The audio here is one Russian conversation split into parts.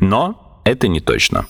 Но это не точно.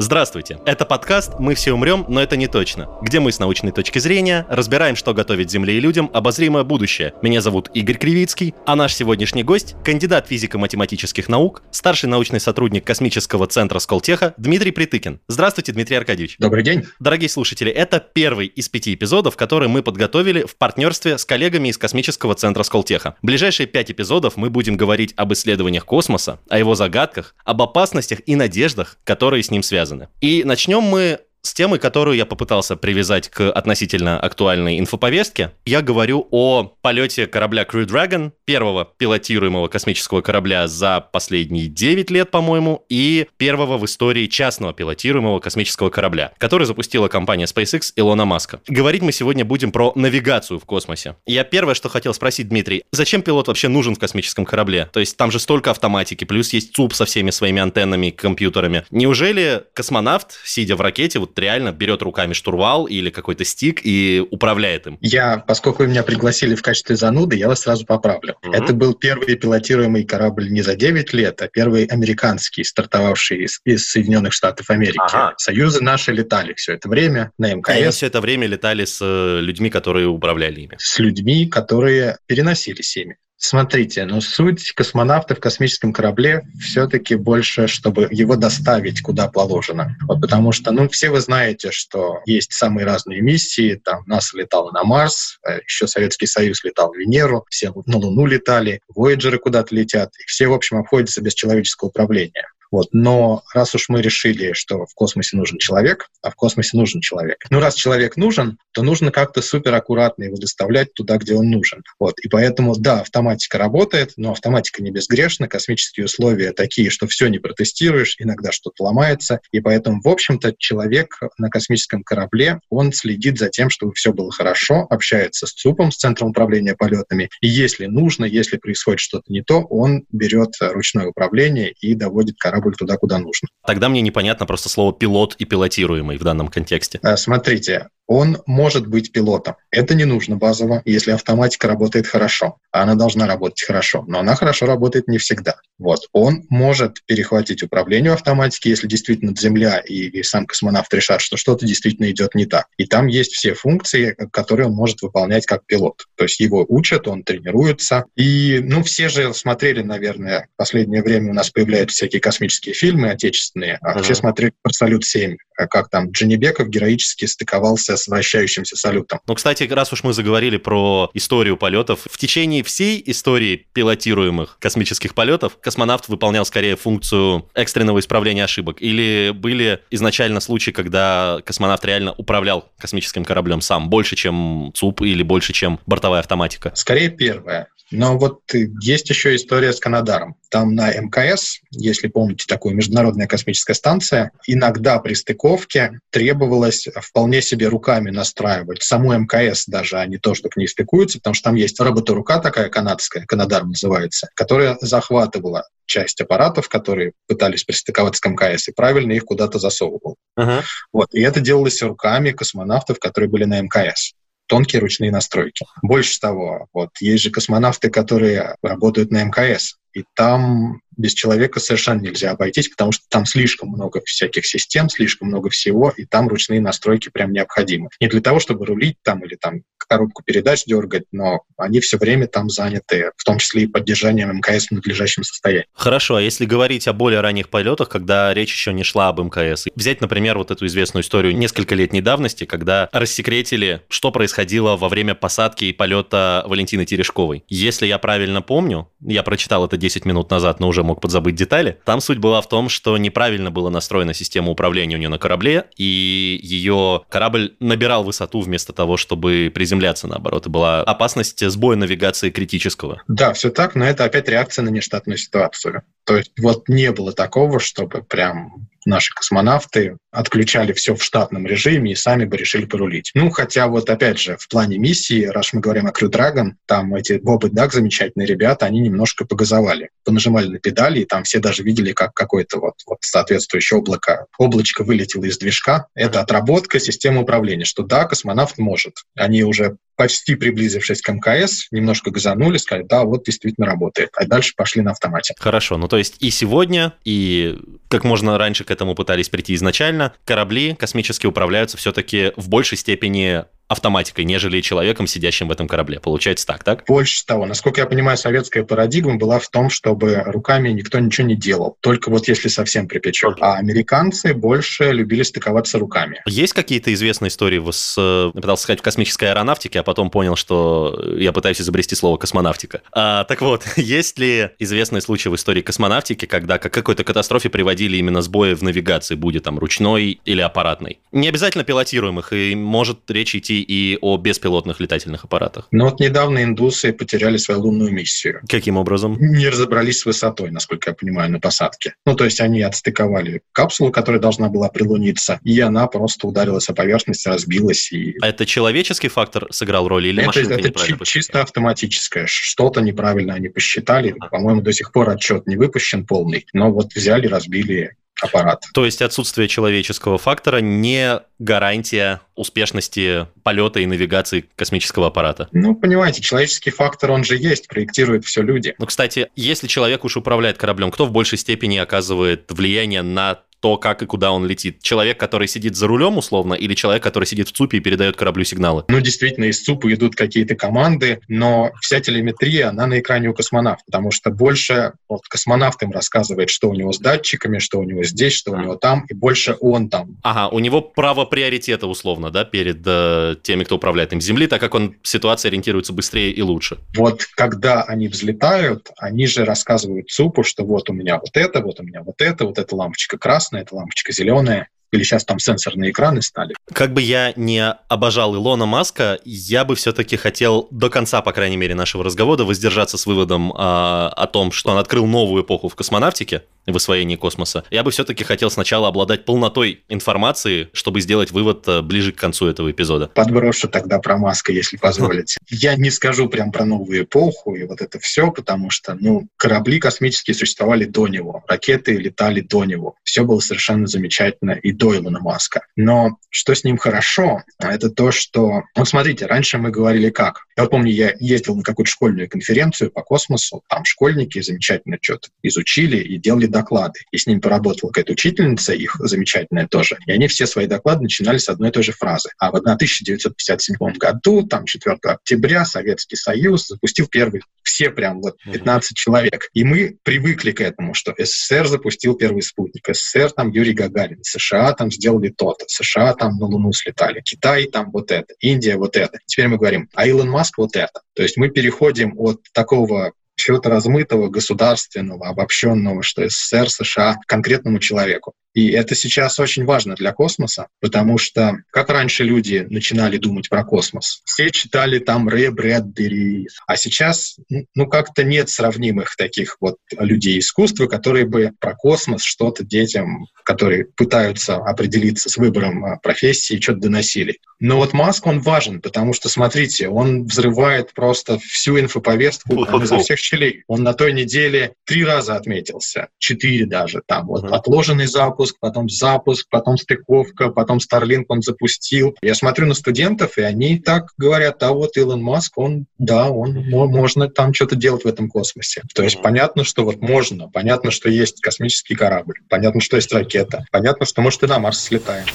Здравствуйте. Это подкаст «Мы все умрем, но это не точно», где мы с научной точки зрения разбираем, что готовит Земле и людям обозримое будущее. Меня зовут Игорь Кривицкий, а наш сегодняшний гость – кандидат физико-математических наук, старший научный сотрудник космического центра Сколтеха Дмитрий Притыкин. Здравствуйте, Дмитрий Аркадьевич. Добрый день. Дорогие слушатели, это первый из пяти эпизодов, которые мы подготовили в партнерстве с коллегами из космического центра Сколтеха. В ближайшие пять эпизодов мы будем говорить об исследованиях космоса, о его загадках, об опасностях и надеждах, которые с ним связаны связаны. И начнем мы с темой, которую я попытался привязать к относительно актуальной инфоповестке, я говорю о полете корабля Crew Dragon, первого пилотируемого космического корабля за последние 9 лет, по-моему, и первого в истории частного пилотируемого космического корабля, который запустила компания SpaceX Илона Маска. Говорить мы сегодня будем про навигацию в космосе. Я первое, что хотел спросить, Дмитрий, зачем пилот вообще нужен в космическом корабле? То есть там же столько автоматики, плюс есть ЦУП со всеми своими антеннами, компьютерами. Неужели космонавт, сидя в ракете, вот реально берет руками штурвал или какой-то стик и управляет им. Я, поскольку вы меня пригласили в качестве зануды, я вас сразу поправлю. Mm-hmm. Это был первый пилотируемый корабль не за 9 лет, а первый американский, стартовавший из, из Соединенных Штатов Америки. Ага. Союзы наши летали все это время на МКС. И они все это время летали с э, людьми, которые управляли ими. С людьми, которые переносились ими. Смотрите, но суть космонавта в космическом корабле все-таки больше, чтобы его доставить куда положено. Вот потому что, ну, все вы знаете, что есть самые разные миссии. Там НАСА летала на Марс, э, еще Советский Союз летал на Венеру, все на Луну летали, Вояджеры куда-то летят. И все, в общем, обходятся без человеческого управления. Вот. Но раз уж мы решили, что в космосе нужен человек, а в космосе нужен человек, ну раз человек нужен, то нужно как-то супер аккуратно его доставлять туда, где он нужен. Вот. И поэтому, да, автоматика работает, но автоматика не безгрешна, космические условия такие, что все не протестируешь, иногда что-то ломается, и поэтому, в общем-то, человек на космическом корабле, он следит за тем, чтобы все было хорошо, общается с ЦУПом, с Центром управления полетами, и если нужно, если происходит что-то не то, он берет ручное управление и доводит корабль корабль туда, куда нужно. Тогда мне непонятно просто слово «пилот» и «пилотируемый» в данном контексте. Э, смотрите, он может быть пилотом. Это не нужно базово, если автоматика работает хорошо. Она должна работать хорошо, но она хорошо работает не всегда. Вот. Он может перехватить управление автоматики, если действительно Земля и, и сам космонавт решат, что что-то действительно идет не так. И там есть все функции, которые он может выполнять как пилот. То есть его учат, он тренируется. И, ну, все же смотрели, наверное, в последнее время у нас появляются всякие космические фильмы отечественные, а uh-huh. все смотрели про «Салют-7», как там Дженебеков героически стыковался с вращающимся салютом. Ну, кстати, раз уж мы заговорили про историю полетов, в течение всей истории пилотируемых космических полетов космонавт выполнял скорее функцию экстренного исправления ошибок? Или были изначально случаи, когда космонавт реально управлял космическим кораблем сам, больше, чем ЦУП или больше, чем бортовая автоматика? Скорее первое. Но вот есть еще история с Канадаром. Там на МКС, если помните, такую международная космическая станция, иногда при стыковке требовалось вполне себе руками настраивать саму мкс даже, а не то, что к ней стыкуются, потому что там есть робота-рука такая канадская, Канадар называется, которая захватывала часть аппаратов, которые пытались пристыковаться к МКС, и правильно их куда-то засовывал. Uh-huh. Вот. И это делалось руками космонавтов, которые были на МКС тонкие ручные настройки. Больше того, вот есть же космонавты, которые работают на МКС, и там без человека совершенно нельзя обойтись, потому что там слишком много всяких систем, слишком много всего, и там ручные настройки прям необходимы. Не для того, чтобы рулить там или там коробку передач дергать, но они все время там заняты, в том числе и поддержанием МКС в надлежащем состоянии. Хорошо, а если говорить о более ранних полетах, когда речь еще не шла об МКС, взять, например, вот эту известную историю несколько летней давности, когда рассекретили, что происходило во время посадки и полета Валентины Терешковой. Если я правильно помню, я прочитал это 10 минут назад, но уже мог подзабыть детали. Там суть была в том, что неправильно была настроена система управления у нее на корабле, и ее корабль набирал высоту вместо того, чтобы приземляться приземляться, наоборот, и была опасность сбоя навигации критического. Да, все так, но это опять реакция на нештатную ситуацию. То есть вот не было такого, чтобы прям наши космонавты отключали все в штатном режиме и сами бы решили порулить. Ну, хотя вот опять же, в плане миссии, раз мы говорим о Crew Dragon, там эти Боб и Даг, замечательные ребята, они немножко погазовали, понажимали на педали, и там все даже видели, как какое-то вот, вот соответствующее облако, облачко вылетело из движка. Это отработка системы управления, что да, космонавт может. Они уже почти приблизившись к МКС, немножко газанули, сказали, да, вот действительно работает. А дальше пошли на автомате. Хорошо, ну то есть и сегодня, и как можно раньше к этому пытались прийти изначально, корабли космические управляются все-таки в большей степени автоматикой, нежели человеком, сидящим в этом корабле. Получается так, так? Больше того. Насколько я понимаю, советская парадигма была в том, чтобы руками никто ничего не делал. Только вот если совсем припечет. А американцы больше любили стыковаться руками. Есть какие-то известные истории? С, я пытался сказать в космической аэронавтике, а потом понял, что я пытаюсь изобрести слово космонавтика. А, так вот, есть ли известные случаи в истории космонавтики, когда к какой-то катастрофе приводили именно сбои в навигации, будет там ручной или аппаратной? Не обязательно пилотируемых, и может речь идти и о беспилотных летательных аппаратах. Но вот недавно индусы потеряли свою лунную миссию. Каким образом? Не разобрались с высотой, насколько я понимаю, на посадке. Ну, то есть они отстыковали капсулу, которая должна была прилуниться, и она просто ударилась о поверхность, разбилась. И... А это человеческий фактор сыграл роль или это, машинка это неправильно чи- чисто автоматическое. Что-то неправильно они посчитали. По-моему, до сих пор отчет не выпущен полный. Но вот взяли, разбили аппарат. То есть отсутствие человеческого фактора не гарантия успешности полета и навигации космического аппарата. Ну, понимаете, человеческий фактор, он же есть, проектируют все люди. Ну, кстати, если человек уж управляет кораблем, кто в большей степени оказывает влияние на то, как и куда он летит. Человек, который сидит за рулем, условно, или человек, который сидит в ЦУПе и передает кораблю сигналы? Ну, действительно, из ЦУПа идут какие-то команды, но вся телеметрия, она на экране у космонавта, потому что больше вот, космонавт им рассказывает, что у него с датчиками, что у него здесь, что у него там, и больше он там. Ага, у него право приоритета, условно, да, перед э, теми, кто управляет им Земли, так как он в ситуации ориентируется быстрее и лучше. Вот когда они взлетают, они же рассказывают ЦУПу, что вот у меня вот это, вот у меня вот это, вот эта лампочка красная, красная, эта лампочка зеленая, или сейчас там сенсорные экраны стали. Как бы я не обожал Илона Маска, я бы все-таки хотел до конца, по крайней мере, нашего разговора воздержаться с выводом э, о том, что он открыл новую эпоху в космонавтике, в освоении космоса. Я бы все-таки хотел сначала обладать полнотой информации, чтобы сделать вывод э, ближе к концу этого эпизода. Подброшу тогда про Маска, если позволите. Я не скажу прям про новую эпоху и вот это все, потому что, ну, корабли космические существовали до него, ракеты летали до него. Все было совершенно замечательно и до Илона Маска. Но что с ним хорошо, это то, что... Вот смотрите, раньше мы говорили как. Я вот помню, я ездил на какую-то школьную конференцию по космосу, там школьники замечательно что-то изучили и делали доклады. И с ним поработала какая-то учительница, их замечательная тоже. И они все свои доклады начинали с одной и той же фразы. А в 1957 году, там 4 октября, Советский Союз запустил первый, все прям вот 15 человек. И мы привыкли к этому, что СССР запустил первый спутник, СССР там Юрий Гагарин, США там сделали то-то, США там на Луну слетали, Китай там вот это, Индия вот это. Теперь мы говорим, а Илон Маск вот это. То есть мы переходим от такого чего-то размытого, государственного, обобщенного, что СССР, США, конкретному человеку. И это сейчас очень важно для космоса, потому что как раньше люди начинали думать про космос? Все читали там Рэй Брэдбери, а сейчас ну как-то нет сравнимых таких вот людей искусства, которые бы про космос что-то детям, которые пытаются определиться с выбором а, профессии, что-то доносили. Но вот Маск, он важен, потому что, смотрите, он взрывает просто всю инфоповестку изо всех щелей. Он на той неделе три раза отметился, четыре даже, там вот отложенный запуск, потом запуск, потом стыковка, потом Starlink он запустил. Я смотрю на студентов, и они так говорят, а вот Илон Маск, он, да, он, можно там что-то делать в этом космосе. То есть понятно, что вот можно, понятно, что есть космический корабль, понятно, что есть ракета, понятно, что, может, и на Марс слетаем.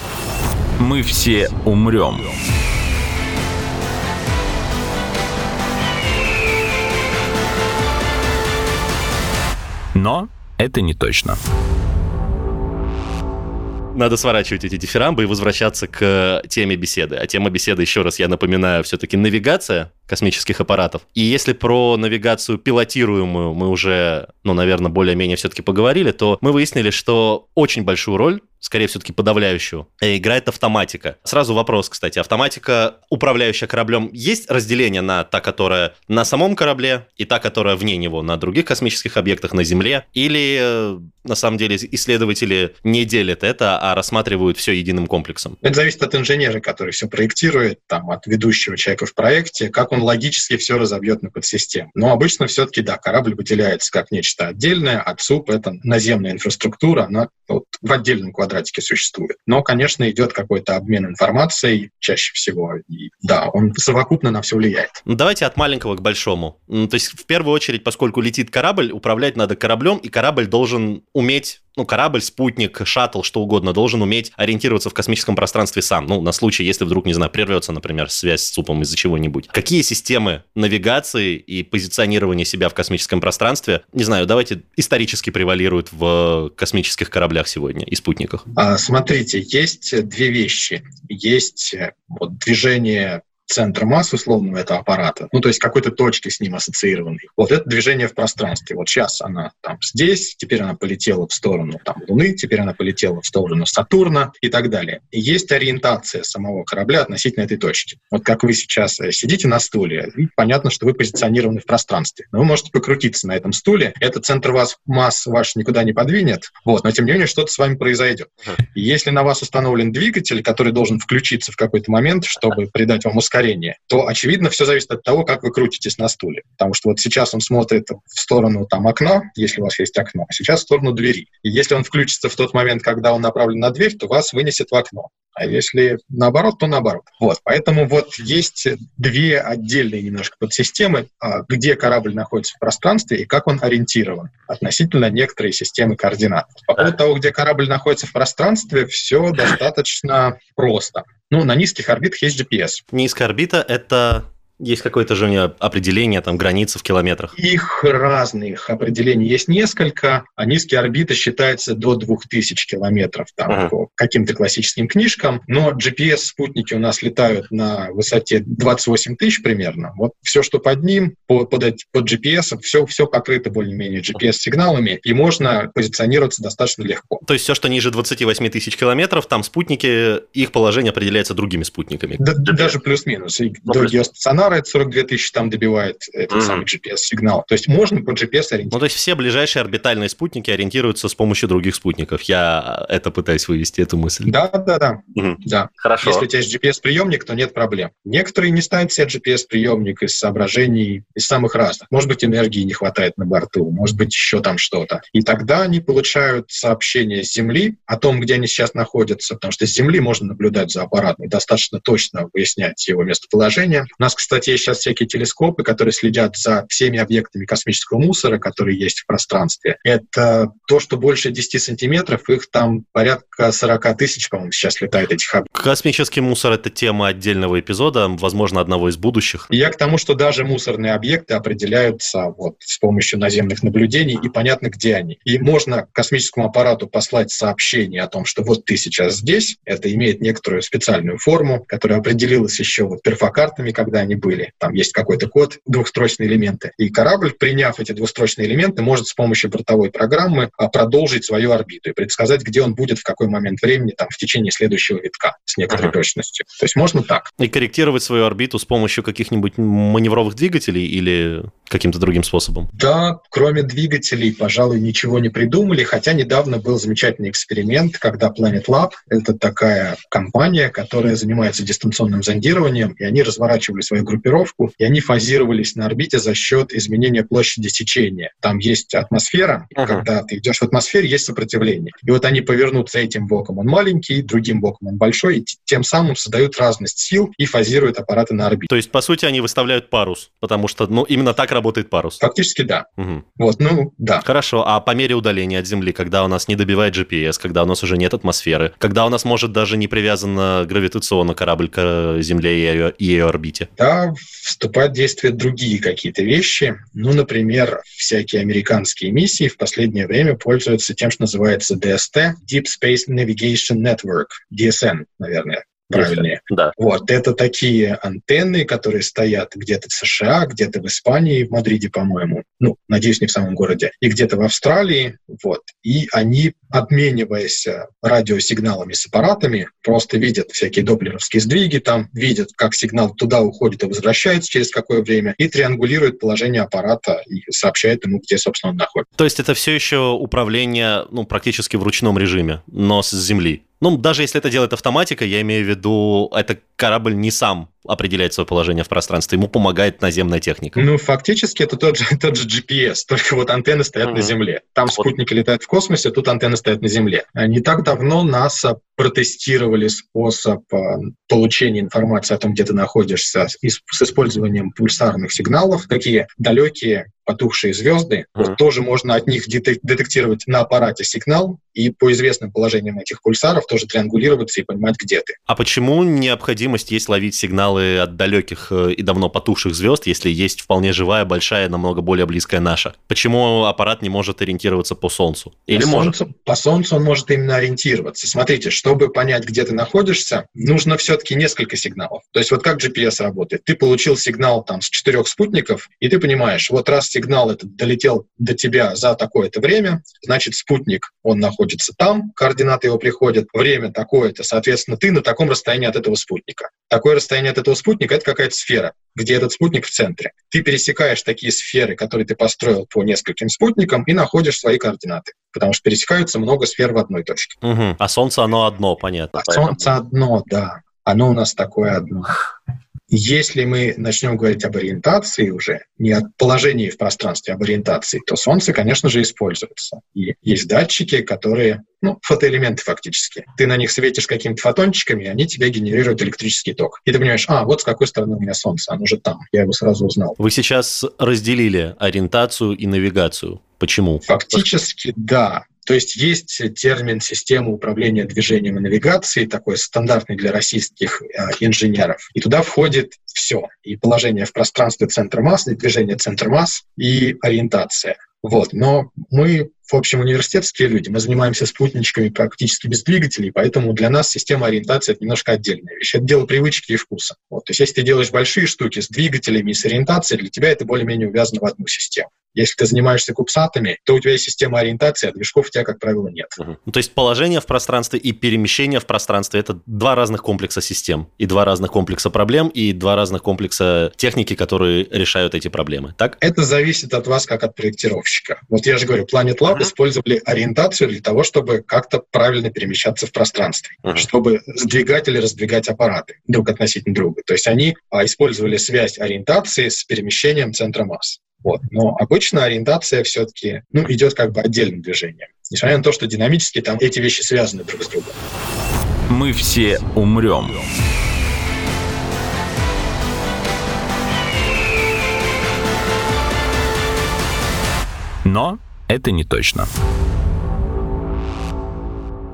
Мы все умрем. Но это не точно надо сворачивать эти дифирамбы и возвращаться к теме беседы. А тема беседы, еще раз я напоминаю, все-таки навигация космических аппаратов. И если про навигацию пилотируемую мы уже, ну, наверное, более-менее все-таки поговорили, то мы выяснили, что очень большую роль скорее все-таки подавляющую, э, играет автоматика. Сразу вопрос, кстати. Автоматика, управляющая кораблем, есть разделение на та, которая на самом корабле, и та, которая вне него, на других космических объектах на Земле? Или, э, на самом деле, исследователи не делят это, а рассматривают все единым комплексом? Это зависит от инженера, который все проектирует, там, от ведущего человека в проекте, как он логически все разобьет на подсистему. Но обычно все-таки, да, корабль выделяется как нечто отдельное, а ЦУП — это наземная инфраструктура, она вот в отдельном квадратике существует. Но, конечно, идет какой-то обмен информацией чаще всего. И да, он совокупно на все влияет. Ну, давайте от маленького к большому. То есть, в первую очередь, поскольку летит корабль, управлять надо кораблем, и корабль должен уметь ну, корабль, спутник, шаттл, что угодно, должен уметь ориентироваться в космическом пространстве сам. Ну, на случай, если вдруг, не знаю, прервется, например, связь с ЦУПом из-за чего-нибудь. Какие системы навигации и позиционирования себя в космическом пространстве, не знаю, давайте исторически превалируют в космических кораблях сегодня и спутниках? А, смотрите, есть две вещи. Есть э, вот, движение центр массы условного этого аппарата, ну, то есть какой-то точки с ним ассоциированной. Вот это движение в пространстве. Вот сейчас она там здесь, теперь она полетела в сторону там, Луны, теперь она полетела в сторону Сатурна и так далее. И есть ориентация самого корабля относительно этой точки. Вот как вы сейчас э, сидите на стуле, и понятно, что вы позиционированы в пространстве. Но вы можете покрутиться на этом стуле, этот центр вас, масс ваш никуда не подвинет, вот, но тем не менее что-то с вами произойдет. И если на вас установлен двигатель, который должен включиться в какой-то момент, чтобы придать вам ускорение, ускорение, то, очевидно, все зависит от того, как вы крутитесь на стуле. Потому что вот сейчас он смотрит в сторону там окна, если у вас есть окно, а сейчас в сторону двери. И если он включится в тот момент, когда он направлен на дверь, то вас вынесет в окно. А если наоборот, то наоборот. Вот, поэтому вот есть две отдельные немножко подсистемы, а, где корабль находится в пространстве и как он ориентирован относительно некоторой системы координат. По поводу того, где корабль находится в пространстве, все достаточно просто. Ну, на низких орбитах есть GPS. Низкая орбита — это есть какое-то же у нее определение, там, границы в километрах? Их разных определений есть несколько, а низкие орбиты считаются до 2000 километров там, ага. по каким-то классическим книжкам, но GPS-спутники у нас летают на высоте 28 тысяч примерно. Вот все, что под ним, под, под, под GPS, все, все покрыто более-менее GPS-сигналами, и можно позиционироваться достаточно легко. То есть все, что ниже 28 тысяч километров, там спутники, их положение определяется другими спутниками? Да, даже плюс-минус. И ну, до геостационара это 42 тысячи там добивает этот mm-hmm. самый GPS-сигнал. То есть можно по GPS ориентироваться. Ну, то есть все ближайшие орбитальные спутники ориентируются с помощью других спутников. Я это пытаюсь вывести, эту мысль. Да, да, да. Mm-hmm. да. Хорошо. Если у тебя есть GPS-приемник, то нет проблем. Некоторые не ставят себе GPS-приемник из соображений из самых разных. Может быть, энергии не хватает на борту, может быть, еще там что-то. И тогда они получают сообщение с Земли о том, где они сейчас находятся, потому что с Земли можно наблюдать за аппаратом и достаточно точно выяснять его местоположение. У нас, кстати, есть сейчас всякие телескопы, которые следят за всеми объектами космического мусора, которые есть в пространстве. Это то, что больше 10 сантиметров, их там порядка 40 тысяч, по-моему, сейчас летает этих объектов. Космический мусор — это тема отдельного эпизода, возможно, одного из будущих. Я к тому, что даже мусорные объекты определяются вот с помощью наземных наблюдений, и понятно, где они. И можно космическому аппарату послать сообщение о том, что вот ты сейчас здесь, это имеет некоторую специальную форму, которая определилась еще вот перфокартами, когда они были. Там есть какой-то код, двухстрочные элементы. И корабль, приняв эти двухстрочные элементы, может с помощью бортовой программы а, продолжить свою орбиту и предсказать, где он будет в какой момент времени там, в течение следующего витка с некоторой ага. точностью. То есть можно так. И корректировать свою орбиту с помощью каких-нибудь маневровых двигателей или каким-то другим способом? Да, кроме двигателей, пожалуй, ничего не придумали, хотя недавно был замечательный эксперимент, когда Planet Lab, это такая компания, которая занимается дистанционным зондированием, и они разворачивали свою группировку и они фазировались на орбите за счет изменения площади сечения. Там есть атмосфера, и uh-huh. когда ты идешь в атмосфере, есть сопротивление. И вот они повернутся этим боком, он маленький, другим боком он большой, и тем самым создают разность сил и фазируют аппараты на орбите. То есть, по сути, они выставляют парус, потому что ну, именно так работает парус. Фактически да. Угу. Вот, ну, да. Хорошо, а по мере удаления от Земли, когда у нас не добивает GPS, когда у нас уже нет атмосферы, когда у нас может даже не привязан гравитационно корабль к Земле и ее, и ее орбите? Да, вступать в действие другие какие-то вещи. Ну, например, всякие американские миссии в последнее время пользуются тем, что называется DST, Deep Space Navigation Network, DSN, наверное, правильнее. Да. Вот, это такие антенны, которые стоят где-то в США, где-то в Испании, в Мадриде, по-моему, ну, надеюсь, не в самом городе, и где-то в Австралии, вот, и они, обмениваясь э, радиосигналами с аппаратами, просто видят всякие доплеровские сдвиги, там видят, как сигнал туда уходит и возвращается через какое время, и триангулируют положение аппарата и сообщают ему, где, собственно, он находится. То есть это все еще управление, ну, практически в ручном режиме, но с Земли? Ну, даже если это делает автоматика, я имею в виду, это корабль не сам определяет свое положение в пространстве, ему помогает наземная техника. Ну, фактически это тот же, тот же GPS, только вот антенны стоят uh-huh. на Земле. Там вот. спутники летают в космосе, тут антенны стоят на Земле. Не так давно НАСА протестировали способ а, получения информации о том, где ты находишься, с использованием пульсарных сигналов. Такие далекие потухшие звезды, mm-hmm. вот тоже можно от них детектировать на аппарате сигнал и по известным положениям этих пульсаров тоже триангулироваться и понимать, где ты. А почему необходимость есть ловить сигналы от далеких э, и давно потухших звезд, если есть вполне живая, большая, намного более близкая наша? Почему аппарат не может ориентироваться по Солнцу? Или по может? Солнцу, по Солнцу он может именно ориентироваться. Смотрите, чтобы понять, где ты находишься, нужно все-таки несколько сигналов. То есть вот как GPS работает? Ты получил сигнал там с четырех спутников, и ты понимаешь, вот раз сигнал этот долетел до тебя за такое-то время, значит, спутник, он находится там, координаты его приходят, время такое-то, соответственно, ты на таком расстоянии от этого спутника. Такое расстояние от этого спутника — это какая-то сфера, где этот спутник в центре. Ты пересекаешь такие сферы, которые ты построил по нескольким спутникам, и находишь свои координаты, потому что пересекаются много сфер в одной точке. Угу. А Солнце, оно одно, понятно. А поэтому... Солнце одно, да. Оно у нас такое одно. Если мы начнем говорить об ориентации уже, не о положении в пространстве, а об ориентации, то Солнце, конечно же, используется. И есть датчики, которые, ну, фотоэлементы фактически. Ты на них светишь какими-то фотончиками, и они тебе генерируют электрический ток. И ты понимаешь, а, вот с какой стороны у меня Солнце, оно же там. Я его сразу узнал. Вы сейчас разделили ориентацию и навигацию. Почему? Фактически, да. То есть есть термин «система управления движением и навигацией», такой стандартный для российских э, инженеров. И туда входит все. И положение в пространстве центра масс, и движение центра масс, и ориентация. Вот. Но мы, в общем, университетские люди, мы занимаемся спутничками практически без двигателей, поэтому для нас система ориентации — это немножко отдельная вещь. Это дело привычки и вкуса. Вот. То есть если ты делаешь большие штуки с двигателями и с ориентацией, для тебя это более-менее увязано в одну систему. Если ты занимаешься кубсатами, то у тебя есть система ориентации, а движков у тебя, как правило, нет. Угу. Ну, то есть положение в пространстве и перемещение в пространстве – это два разных комплекса систем, и два разных комплекса проблем, и два разных комплекса техники, которые решают эти проблемы, так? Это зависит от вас, как от проектировщика. Вот я же говорю, Planet Lab угу. использовали ориентацию для того, чтобы как-то правильно перемещаться в пространстве, угу. чтобы сдвигать или раздвигать аппараты друг относительно друга. То есть они а, использовали связь ориентации с перемещением центра масс. Вот. Но обычно ориентация все-таки ну, идет как бы отдельным движением. Несмотря на то, что динамически там эти вещи связаны друг с другом. Мы все умрем. Но это не точно.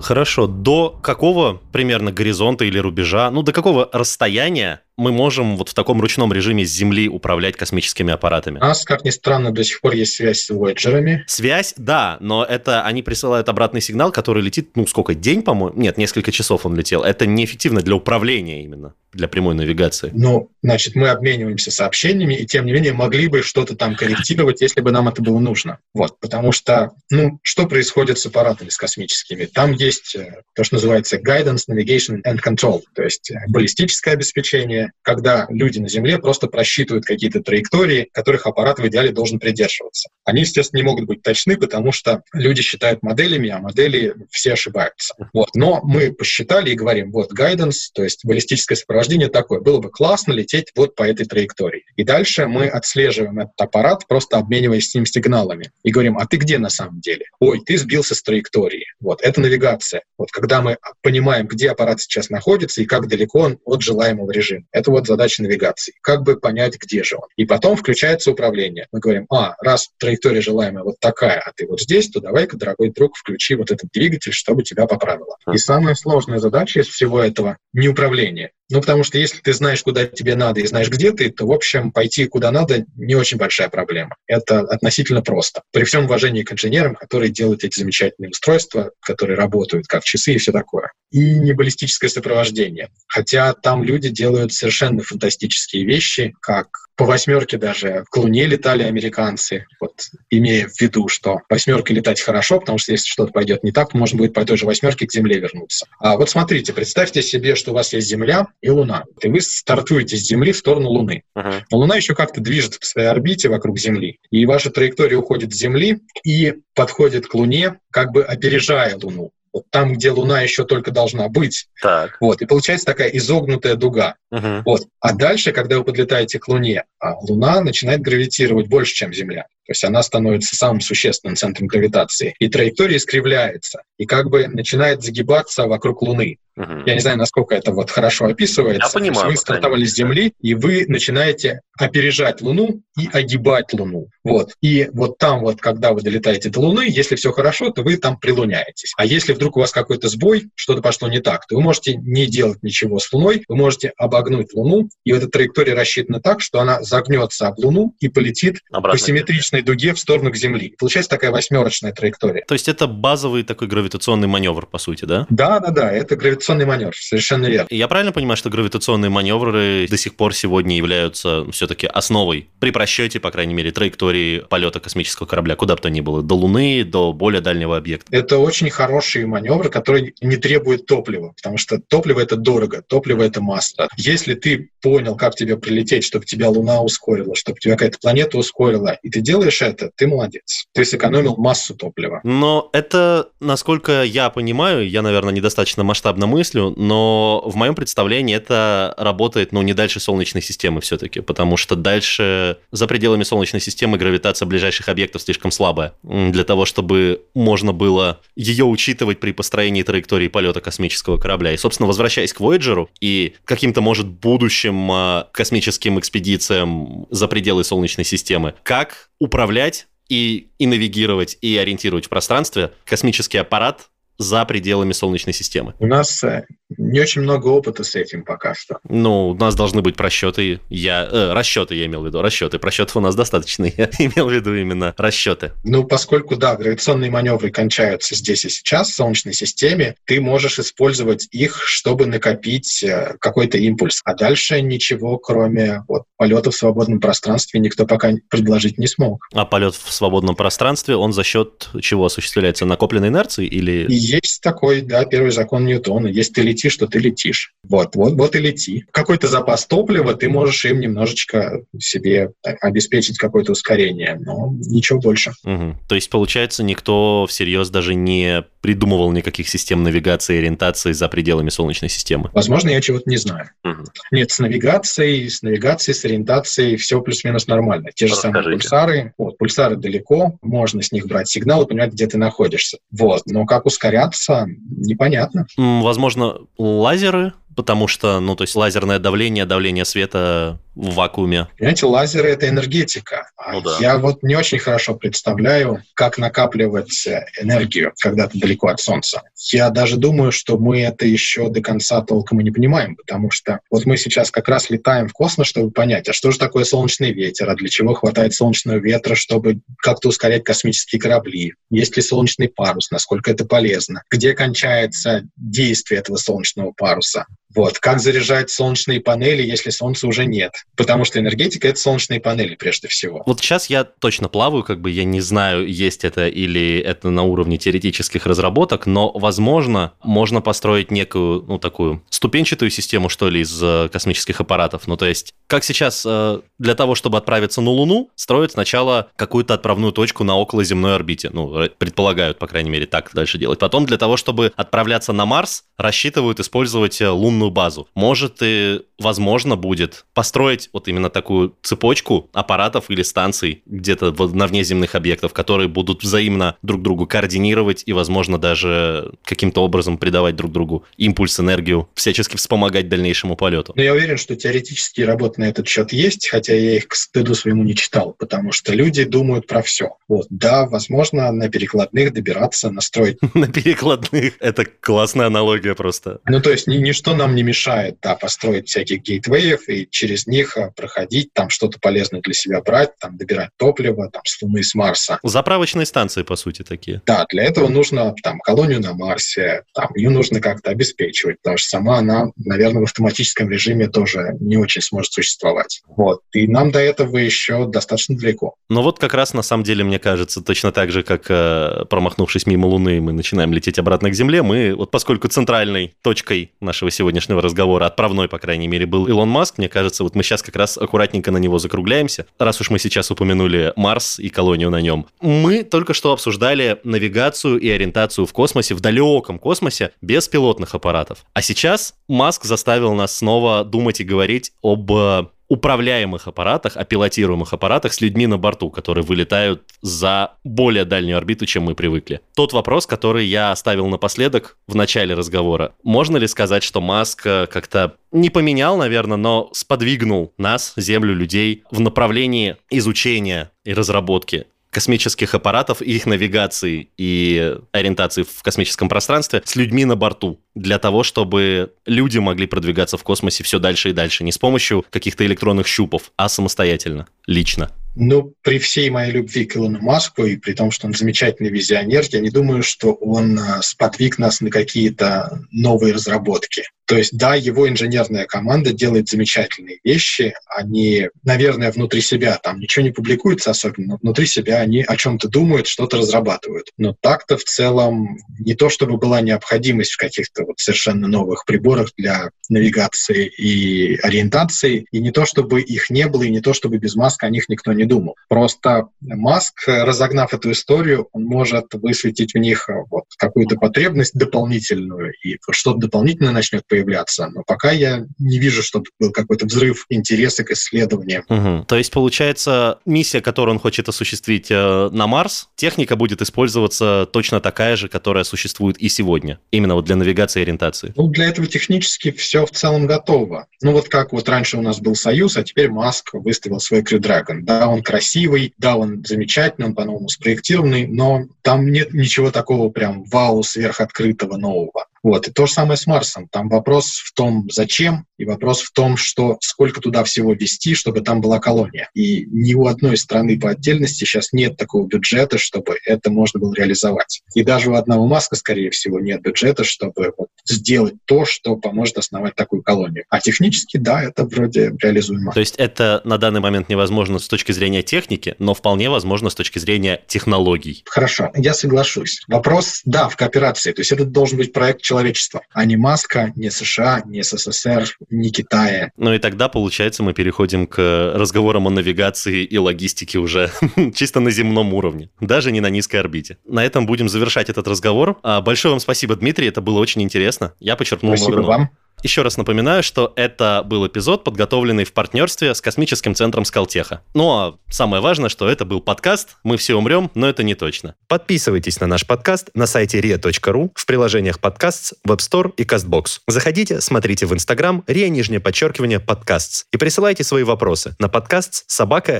Хорошо, до какого примерно горизонта или рубежа, ну до какого расстояния мы можем вот в таком ручном режиме с Земли управлять космическими аппаратами? У нас, как ни странно, до сих пор есть связь с Voyager'ами. Связь, да, но это они присылают обратный сигнал, который летит, ну, сколько, день, по-моему? Нет, несколько часов он летел. Это неэффективно для управления именно, для прямой навигации. Ну, значит, мы обмениваемся сообщениями, и тем не менее могли бы что-то там корректировать, если бы нам это было нужно. Вот, потому что, ну, что происходит с аппаратами, с космическими? Там есть э, то, что называется guidance, navigation and control, то есть э, баллистическое обеспечение, когда люди на Земле просто просчитывают какие-то траектории, которых аппарат в идеале должен придерживаться. Они, естественно, не могут быть точны, потому что люди считают моделями, а модели все ошибаются. Вот. Но мы посчитали и говорим, вот guidance, то есть баллистическое сопровождение такое, было бы классно лететь вот по этой траектории. И дальше мы отслеживаем этот аппарат, просто обмениваясь с ним сигналами. И говорим, а ты где на самом деле? Ой, ты сбился с траектории. Вот, это навигация. Вот когда мы понимаем, где аппарат сейчас находится и как далеко он от желаемого режима. Это вот задача навигации. Как бы понять, где же он. И потом включается управление. Мы говорим, а, раз траектория желаемая вот такая, а ты вот здесь, то давай-ка, дорогой друг, включи вот этот двигатель, чтобы тебя поправило. И самая сложная задача из всего этого — не управление. Ну, потому что если ты знаешь, куда тебе надо и знаешь, где ты, то, в общем, пойти куда надо не очень большая проблема. Это относительно просто. При всем уважении к инженерам, которые делают эти замечательные устройства, которые работают как часы и все такое. И не баллистическое сопровождение. Хотя там люди делают совершенно фантастические вещи, как по восьмерке даже к Луне летали американцы, вот, имея в виду, что восьмеркой летать хорошо, потому что если что-то пойдет не так, можно будет по той же восьмерке к Земле вернуться. А вот смотрите, представьте себе, что у вас есть Земля и Луна, и вы стартуете с Земли в сторону Луны. Uh-huh. Но Луна еще как-то движется по своей орбите вокруг Земли, и ваша траектория уходит с Земли и подходит к Луне, как бы опережая Луну вот там, где Луна еще только должна быть. Так. Вот, и получается такая изогнутая дуга. Угу. Вот. А дальше, когда вы подлетаете к Луне, а Луна начинает гравитировать больше, чем Земля. То есть она становится самым существенным центром гравитации. И траектория искривляется, и как бы начинает загибаться вокруг Луны. Угу. Я не знаю, насколько это вот хорошо описывается. Я понимаю. Вы стартовали с Земли, и вы начинаете опережать Луну и огибать Луну. Вот. И вот там вот, когда вы долетаете до Луны, если все хорошо, то вы там прилуняетесь. А если вдруг у вас какой-то сбой, что-то пошло не так, то вы можете не делать ничего с Луной, вы можете обогнуть Луну, и эта траектория рассчитана так, что она загнется об Луну и полетит Обратно. по симметричной дуге в сторону к Земли. Получается такая восьмерочная траектория. То есть это базовый такой гравитационный маневр, по сути, да? Да, да, да, это гравитационный маневр, совершенно верно. Я правильно понимаю, что гравитационные маневры до сих пор сегодня являются все-таки основой при просчете, по крайней мере, траектории полета космического корабля, куда бы то ни было, до Луны, до более дальнего объекта? Это очень хороший маневр, который не требует топлива, потому что топливо – это дорого, топливо – это масса. Если ты понял, как тебе прилететь, чтобы тебя Луна ускорила, чтобы тебя какая-то планета ускорила, и ты делаешь это, ты молодец. Ты сэкономил массу топлива. Но это, насколько я понимаю, я, наверное, недостаточно масштабно мыслю, но в моем представлении это работает, ну, не дальше Солнечной системы все-таки, потому что дальше, за пределами Солнечной системы, гравитация ближайших объектов слишком слабая для того, чтобы можно было ее учитывать при построении траектории полета космического корабля. И, собственно, возвращаясь к Voyager и каким-то, может, будущим а, космическим экспедициям за пределы Солнечной системы, как управлять и, и навигировать, и ориентировать в пространстве космический аппарат за пределами Солнечной системы? У нас э, не очень много опыта с этим пока что. Ну, у нас должны быть просчеты. Я, э, расчеты я имел в виду, расчеты. Просчетов у нас достаточно. Я имел в виду именно расчеты. Ну, поскольку, да, гравитационные маневры кончаются здесь и сейчас в Солнечной системе, ты можешь использовать их, чтобы накопить э, какой-то импульс. А дальше ничего, кроме вот, полета в свободном пространстве, никто пока предложить не смог. А полет в свободном пространстве, он за счет чего осуществляется? Накопленной инерции или... Есть такой, да, первый закон Ньютона. Есть ты летишь, то ты летишь. Вот, вот, вот и лети. Какой-то запас топлива, ты можешь им немножечко себе обеспечить какое-то ускорение, но ничего больше. Угу. То есть, получается, никто всерьез даже не придумывал никаких систем навигации и ориентации за пределами Солнечной системы? Возможно, я чего-то не знаю. Угу. Нет, с навигацией, с навигацией, с ориентацией все плюс-минус нормально. Те же Расскажите. самые пульсары. Вот, пульсары далеко, можно с них брать сигнал и понимать, где ты находишься. Вот, но как ускоряться, непонятно. Возможно, лазеры потому что, ну, то есть лазерное давление, давление света в вакууме. Понимаете, лазеры — это энергетика. Ну, да. Я вот не очень хорошо представляю, как накапливать энергию, когда ты далеко от Солнца. Я даже думаю, что мы это еще до конца толком и не понимаем, потому что вот мы сейчас как раз летаем в космос, чтобы понять, а что же такое солнечный ветер, а для чего хватает солнечного ветра, чтобы как-то ускорять космические корабли, есть ли солнечный парус, насколько это полезно, где кончается действие этого солнечного паруса. Вот. Как заряжать солнечные панели, если солнца уже нет? Потому что энергетика — это солнечные панели прежде всего. Вот сейчас я точно плаваю, как бы я не знаю, есть это или это на уровне теоретических разработок, но, возможно, можно построить некую, ну, такую ступенчатую систему, что ли, из э, космических аппаратов. Ну, то есть, как сейчас э, для того, чтобы отправиться на Луну, строят сначала какую-то отправную точку на околоземной орбите. Ну, предполагают, по крайней мере, так дальше делать. Потом для того, чтобы отправляться на Марс, рассчитывают использовать лунную базу. Может и возможно будет построить построить вот именно такую цепочку аппаратов или станций где-то на внеземных объектов, которые будут взаимно друг другу координировать и, возможно, даже каким-то образом придавать друг другу импульс, энергию, всячески вспомогать дальнейшему полету. Но я уверен, что теоретические работы на этот счет есть, хотя я их к стыду своему не читал, потому что люди думают про все. Вот, да, возможно, на перекладных добираться, настроить. На перекладных. Это классная аналогия просто. Ну, то есть ничто нам не мешает, да, построить всяких гейтвеев и через них а, проходить, там что-то полезное для себя брать, там добирать топливо, там с Луны, с Марса. Заправочные станции, по сути, такие. Да, для этого нужно там колонию на Марсе, там ее нужно как-то обеспечивать, потому что сама она, наверное, в автоматическом режиме тоже не очень сможет существовать. Вот. И нам до этого еще достаточно далеко. Но вот как раз на самом деле, мне кажется, точно так же, как э, промахнувшись мимо Луны, мы начинаем лететь обратно к Земле, мы, вот поскольку центральной точкой нашего сегодняшнего разговора, отправной, по крайней мере, был Илон Маск, мне кажется, вот мы сейчас как раз аккуратненько на него закругляемся. Раз уж мы сейчас упомянули Марс и колонию на нем. Мы только что обсуждали навигацию и ориентацию в космосе, в далеком космосе, без пилотных аппаратов. А сейчас Маск заставил нас снова думать и говорить об э, управляемых аппаратах, о пилотируемых аппаратах с людьми на борту, которые вылетают за более дальнюю орбиту, чем мы привыкли. Тот вопрос, который я оставил напоследок в начале разговора. Можно ли сказать, что Маск э, как-то не поменял, наверное, но сподвигнул нас, Землю, людей в направлении изучения и разработки космических аппаратов, их навигации и ориентации в космическом пространстве с людьми на борту, для того, чтобы люди могли продвигаться в космосе все дальше и дальше, не с помощью каких-то электронных щупов, а самостоятельно, лично. Ну, при всей моей любви к Илону Маску и при том, что он замечательный визионер, я не думаю, что он э, сподвиг нас на какие-то новые разработки. То есть, да, его инженерная команда делает замечательные вещи. Они, наверное, внутри себя там ничего не публикуется особенно, но внутри себя они о чем-то думают, что-то разрабатывают. Но так-то в целом не то, чтобы была необходимость в каких-то вот совершенно новых приборах для навигации и ориентации, и не то, чтобы их не было, и не то, чтобы без маска о них никто не думал. Просто Маск, разогнав эту историю, он может высветить в них вот какую-то потребность дополнительную, и что-то дополнительное начнет появляться появляться. Но пока я не вижу, чтобы был какой-то взрыв интереса к исследованиям. Угу. То есть, получается, миссия, которую он хочет осуществить э, на Марс, техника будет использоваться точно такая же, которая существует и сегодня, именно вот для навигации и ориентации? Ну, для этого технически все в целом готово. Ну, вот как вот раньше у нас был Союз, а теперь Маск выставил свой Crew Dragon. Да, он красивый, да, он замечательный, он по-новому спроектированный, но там нет ничего такого прям вау сверхоткрытого нового. Вот. И то же самое с Марсом. Там вопрос в том, зачем, и вопрос в том, что сколько туда всего вести, чтобы там была колония. И ни у одной страны по отдельности сейчас нет такого бюджета, чтобы это можно было реализовать. И даже у одного Маска, скорее всего, нет бюджета, чтобы вот сделать то, что поможет основать такую колонию. А технически, да, это вроде реализуемо. То есть это на данный момент невозможно с точки зрения техники, но вполне возможно с точки зрения технологий. Хорошо, я соглашусь. Вопрос, да, в кооперации. То есть это должен быть проект человечества, а не Маска, не США, не СССР, не Китая. Ну и тогда, получается, мы переходим к разговорам о навигации и логистике уже чисто на земном уровне, даже не на низкой орбите. На этом будем завершать этот разговор. А, большое вам спасибо, Дмитрий, это было очень интересно. Я почерпнул Спасибо много вам. Еще раз напоминаю, что это был эпизод, подготовленный в партнерстве с космическим центром Скалтеха. Ну а самое важное, что это был подкаст «Мы все умрем, но это не точно». Подписывайтесь на наш подкаст на сайте ria.ru, в приложениях подкаст, Web Store и CastBox. Заходите, смотрите в Instagram ria нижнее подчеркивание подкаст и присылайте свои вопросы на подкаст собака